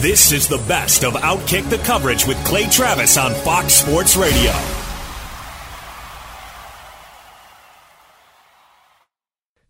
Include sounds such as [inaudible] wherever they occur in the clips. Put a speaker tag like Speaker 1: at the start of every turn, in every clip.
Speaker 1: This is the best of Outkick the coverage with Clay Travis on Fox Sports Radio.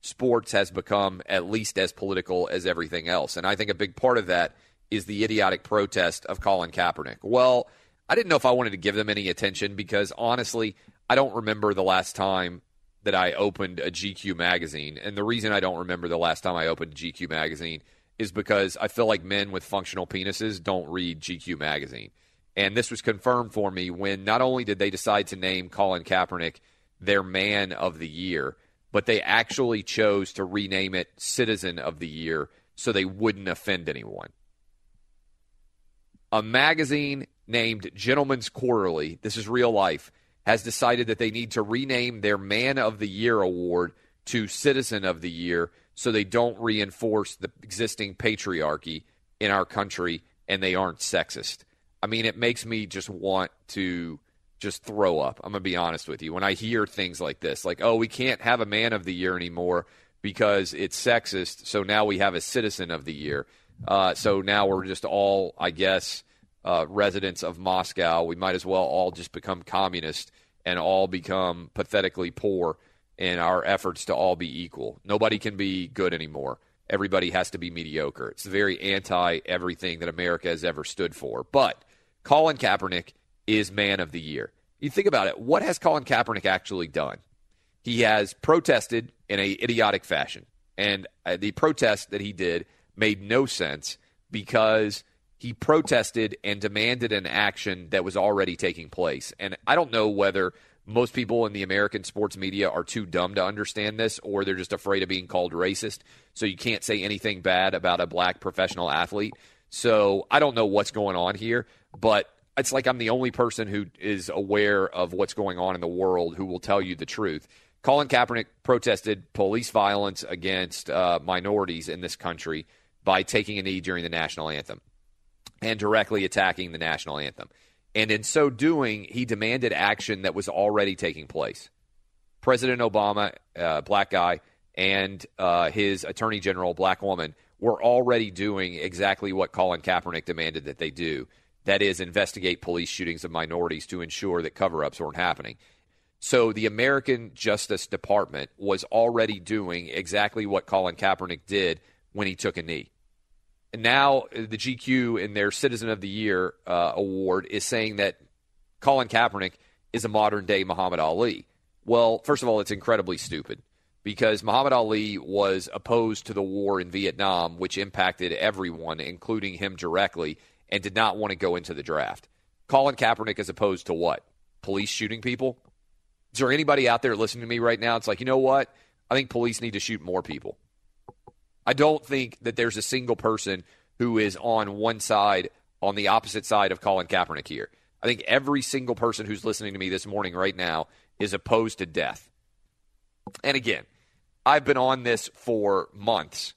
Speaker 2: sports has become at least as political as everything else. And I think a big part of that is the idiotic protest of Colin Kaepernick. Well, I didn't know if I wanted to give them any attention because honestly, I don't remember the last time that I opened a GQ magazine. And the reason I don't remember the last time I opened GQ magazine is because I feel like men with functional penises don't read GQ magazine. And this was confirmed for me when not only did they decide to name Colin Kaepernick their man of the year, but they actually chose to rename it Citizen of the Year so they wouldn't offend anyone. A magazine named Gentleman's Quarterly, this is real life, has decided that they need to rename their Man of the Year award to Citizen of the Year so they don't reinforce the existing patriarchy in our country and they aren't sexist. I mean, it makes me just want to just throw up. I'm going to be honest with you. When I hear things like this, like, oh, we can't have a man of the year anymore because it's sexist, so now we have a citizen of the year. Uh, so now we're just all, I guess, uh, residents of Moscow. We might as well all just become communist and all become pathetically poor in our efforts to all be equal. Nobody can be good anymore. Everybody has to be mediocre. It's very anti everything that America has ever stood for. But Colin Kaepernick is man of the year. You think about it, what has Colin Kaepernick actually done? He has protested in a idiotic fashion. And uh, the protest that he did made no sense because he protested and demanded an action that was already taking place. And I don't know whether most people in the American sports media are too dumb to understand this or they're just afraid of being called racist. So you can't say anything bad about a black professional athlete. So I don't know what's going on here, but it's like I'm the only person who is aware of what's going on in the world who will tell you the truth. Colin Kaepernick protested police violence against uh, minorities in this country by taking a knee during the national anthem and directly attacking the national anthem. And in so doing, he demanded action that was already taking place. President Obama, uh, black guy, and uh, his attorney general, black woman, were already doing exactly what Colin Kaepernick demanded that they do that is, investigate police shootings of minorities to ensure that cover ups weren't happening. So the American Justice Department was already doing exactly what Colin Kaepernick did when he took a knee. Now the GQ in their Citizen of the Year uh, award is saying that Colin Kaepernick is a modern day Muhammad Ali. Well, first of all, it's incredibly stupid because Muhammad Ali was opposed to the war in Vietnam, which impacted everyone, including him directly, and did not want to go into the draft. Colin Kaepernick is opposed to what? Police shooting people? Is there anybody out there listening to me right now? It's like, you know what? I think police need to shoot more people. I don't think that there's a single person who is on one side, on the opposite side of Colin Kaepernick here. I think every single person who's listening to me this morning right now is opposed to death. And again, I've been on this for months.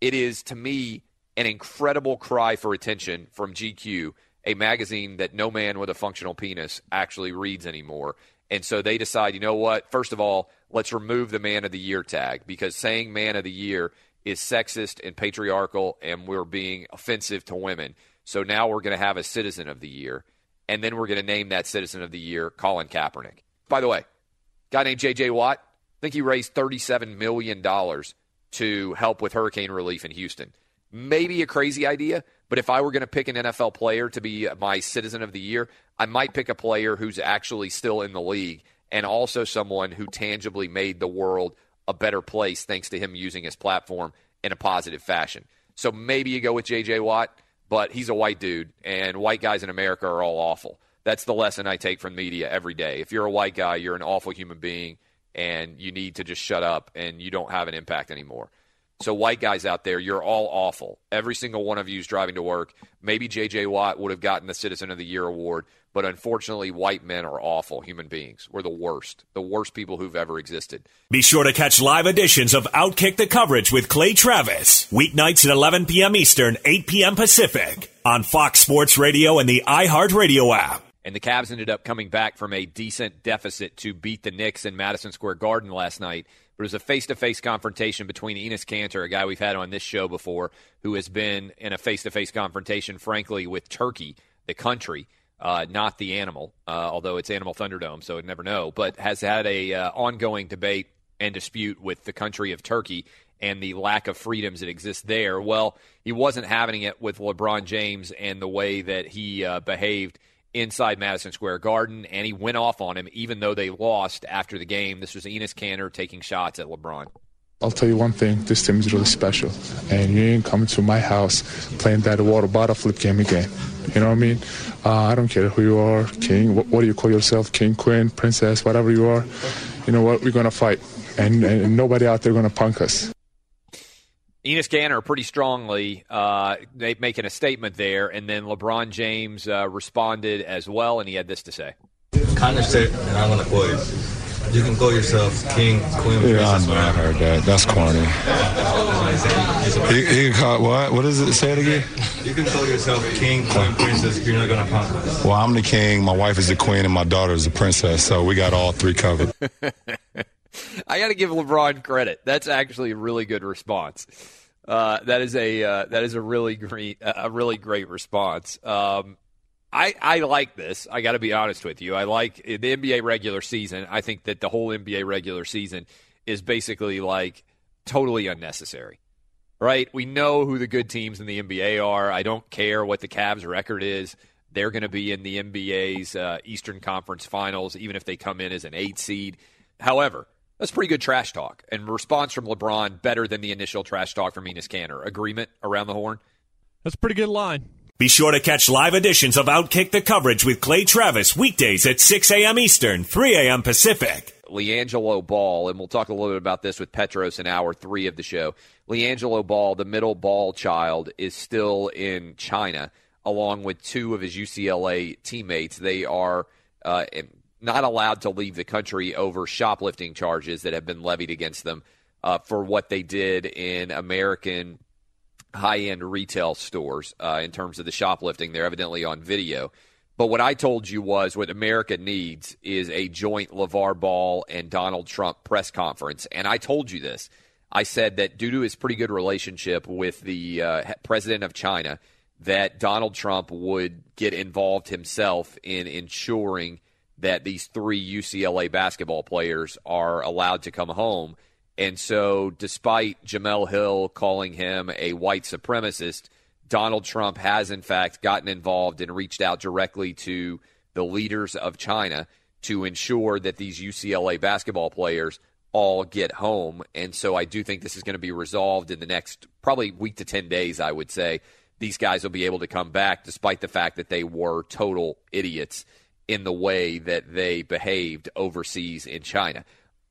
Speaker 2: It is, to me, an incredible cry for attention from GQ, a magazine that no man with a functional penis actually reads anymore. And so they decide, you know what? First of all, let's remove the man of the year tag because saying man of the year is sexist and patriarchal and we're being offensive to women. So now we're going to have a citizen of the year. And then we're going to name that citizen of the year Colin Kaepernick. By the way, guy named JJ Watt, I think he raised $37 million to help with hurricane relief in Houston. Maybe a crazy idea, but if I were going to pick an NFL player to be my citizen of the year, I might pick a player who's actually still in the league and also someone who tangibly made the world a better place thanks to him using his platform in a positive fashion. So maybe you go with JJ Watt, but he's a white dude, and white guys in America are all awful. That's the lesson I take from media every day. If you're a white guy, you're an awful human being, and you need to just shut up and you don't have an impact anymore. So, white guys out there, you're all awful. Every single one of you is driving to work. Maybe J.J. Watt would have gotten the Citizen of the Year award, but unfortunately, white men are awful human beings. We're the worst, the worst people who've ever existed.
Speaker 1: Be sure to catch live editions of Outkick the Coverage with Clay Travis, weeknights at 11 p.m. Eastern, 8 p.m. Pacific, on Fox Sports Radio and the iHeartRadio app.
Speaker 2: And the Cavs ended up coming back from a decent deficit to beat the Knicks in Madison Square Garden last night. But it was a face to face confrontation between Enes Kanter, a guy we've had on this show before, who has been in a face to face confrontation, frankly, with Turkey, the country, uh, not the animal, uh, although it's Animal Thunderdome, so never know, but has had a uh, ongoing debate and dispute with the country of Turkey and the lack of freedoms that exist there. Well, he wasn't having it with LeBron James and the way that he uh, behaved inside Madison Square Garden, and he went off on him even though they lost after the game. This was Enes Kanter taking shots at LeBron.
Speaker 3: I'll tell you one thing, this team is really special. And you ain't coming to my house playing that water bottle flip game again. You know what I mean? Uh, I don't care who you are, king, what, what, do you call yourself, king, queen, princess, whatever you are. You know what? We're going to fight. And, and nobody out there going to punk us.
Speaker 2: Enes Kanter pretty strongly uh, making a statement there, and then LeBron James uh, responded as well, and he had this to say.
Speaker 4: Kind of said, and I'm going to quote it. You can call yourself king, queen,
Speaker 3: yeah, princess. I, know, I heard that. That's corny. he, he call, what? What does it say it again?
Speaker 4: You can call yourself king, queen, princess. You're not going to punk us.
Speaker 3: Well, I'm the king. My wife is the queen, and my daughter is the princess. So we got all three covered. [laughs]
Speaker 2: I got to give LeBron credit. That's actually a really good response. Uh, that is a uh, that is a really great a really great response. Um, I I like this. I got to be honest with you. I like the NBA regular season. I think that the whole NBA regular season is basically like totally unnecessary. Right? We know who the good teams in the NBA are. I don't care what the Cavs record is. They're going to be in the NBA's uh, Eastern Conference Finals, even if they come in as an eight seed. However, that's pretty good trash talk. And response from LeBron better than the initial trash talk from Enes Kanter. Agreement around the horn?
Speaker 5: That's a pretty good line.
Speaker 1: Be sure to catch live editions of Outkick the Coverage with Clay Travis weekdays at 6 a.m. Eastern, 3 a.m. Pacific.
Speaker 2: LiAngelo Ball, and we'll talk a little bit about this with Petros in hour three of the show. LiAngelo Ball, the middle ball child, is still in China, along with two of his UCLA teammates. They are uh, not allowed to leave the country over shoplifting charges that have been levied against them uh, for what they did in American high end retail stores uh, in terms of the shoplifting. They're evidently on video. But what I told you was what America needs is a joint LeVar Ball and Donald Trump press conference. And I told you this. I said that due to his pretty good relationship with the uh, president of China, that Donald Trump would get involved himself in ensuring that these three UCLA basketball players are allowed to come home. And so, despite Jemele Hill calling him a white supremacist, Donald Trump has, in fact, gotten involved and reached out directly to the leaders of China to ensure that these UCLA basketball players all get home. And so, I do think this is going to be resolved in the next probably week to 10 days, I would say. These guys will be able to come back despite the fact that they were total idiots in the way that they behaved overseas in China.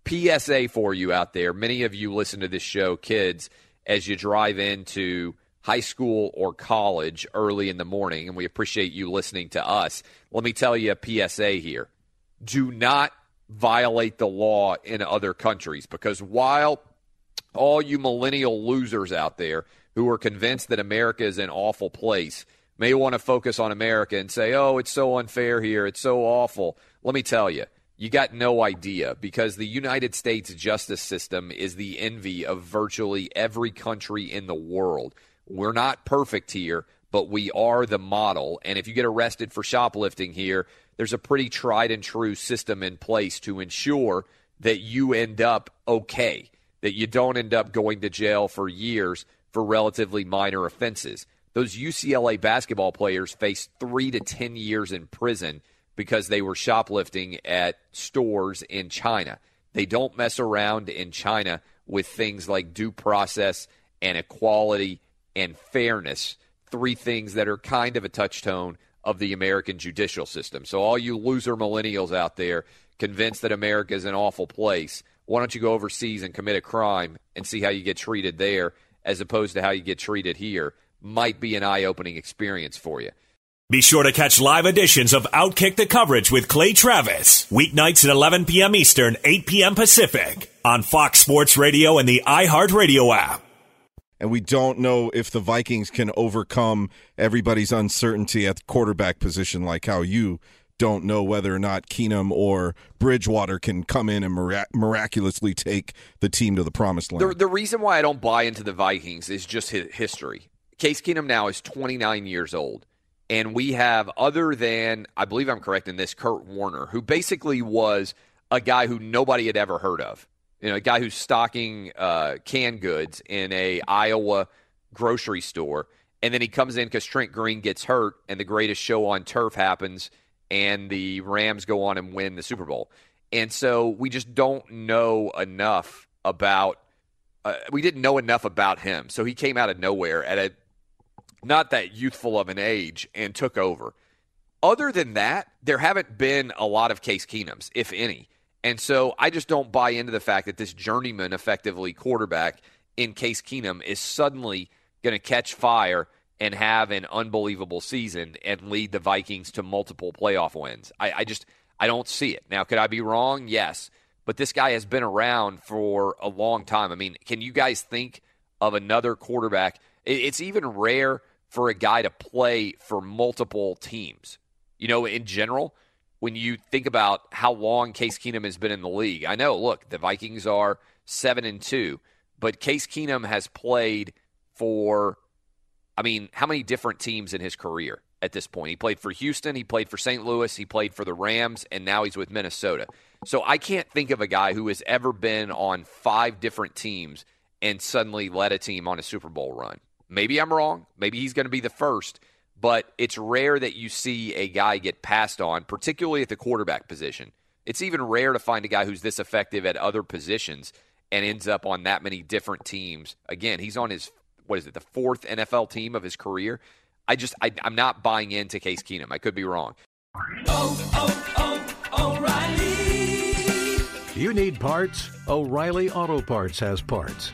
Speaker 2: PSA for you out there. Many of you listen to this show, kids, as you drive into high school or college early in the morning, and we appreciate you listening to us. Let me tell you a PSA here. Do not violate the law in other countries because while all you millennial losers out there who are convinced that America is an awful place may want to focus on America and say, oh, it's so unfair here, it's so awful. Let me tell you, you got no idea because the United States justice system is the envy of virtually every country in the world. We're not perfect here, but we are the model. And if you get arrested for shoplifting here, there's a pretty tried and true system in place to ensure that you end up okay, that you don't end up going to jail for years for relatively minor offenses. Those UCLA basketball players face three to 10 years in prison because they were shoplifting at stores in China. They don't mess around in China with things like due process and equality and fairness, three things that are kind of a touchstone of the American judicial system. So, all you loser millennials out there convinced that America is an awful place, why don't you go overseas and commit a crime and see how you get treated there as opposed to how you get treated here? Might be an eye opening experience for you.
Speaker 1: Be sure to catch live editions of Outkick the Coverage with Clay Travis, weeknights at 11 p.m. Eastern, 8 p.m. Pacific, on Fox Sports Radio and the iHeartRadio app
Speaker 5: and we don't know if the Vikings can overcome everybody's uncertainty at the quarterback position, like how you don't know whether or not Keenum or Bridgewater can come in and mirac- miraculously take the team to the promised land.
Speaker 2: The, the, reason why I don't buy into the Vikings is just history. Case Keenum now is 29 years old. And we have, other than, I believe I'm correct in this, Kurt Warner, who basically was a guy who nobody had ever heard of you know, a guy who's stocking uh, canned goods in a Iowa grocery store, and then he comes in because Trent Green gets hurt, and the greatest show on turf happens, and the Rams go on and win the Super Bowl. And so we just don't know enough about. Uh, we didn't know enough about him, so he came out of nowhere at a not that youthful of an age and took over. Other than that, there haven't been a lot of Case Keenums, if any. And so I just don't buy into the fact that this journeyman, effectively quarterback in Case Keenum, is suddenly going to catch fire and have an unbelievable season and lead the Vikings to multiple playoff wins. I, I just I don't see it. Now, could I be wrong? Yes. But this guy has been around for a long time. I mean, can you guys think of another quarterback? It's even rare for a guy to play for multiple teams. You know, in general, when you think about how long Case Keenum has been in the league. I know, look, the Vikings are 7 and 2, but Case Keenum has played for I mean, how many different teams in his career at this point? He played for Houston, he played for St. Louis, he played for the Rams, and now he's with Minnesota. So I can't think of a guy who has ever been on five different teams and suddenly led a team on a Super Bowl run. Maybe I'm wrong. Maybe he's going to be the first but it's rare that you see a guy get passed on, particularly at the quarterback position. It's even rare to find a guy who's this effective at other positions and ends up on that many different teams. Again, he's on his what is it, the fourth NFL team of his career. I just I, am not buying into Case Keenum. I could be wrong.
Speaker 6: Oh, oh, oh, O'Reilly.
Speaker 7: You need parts? O'Reilly Auto Parts has parts.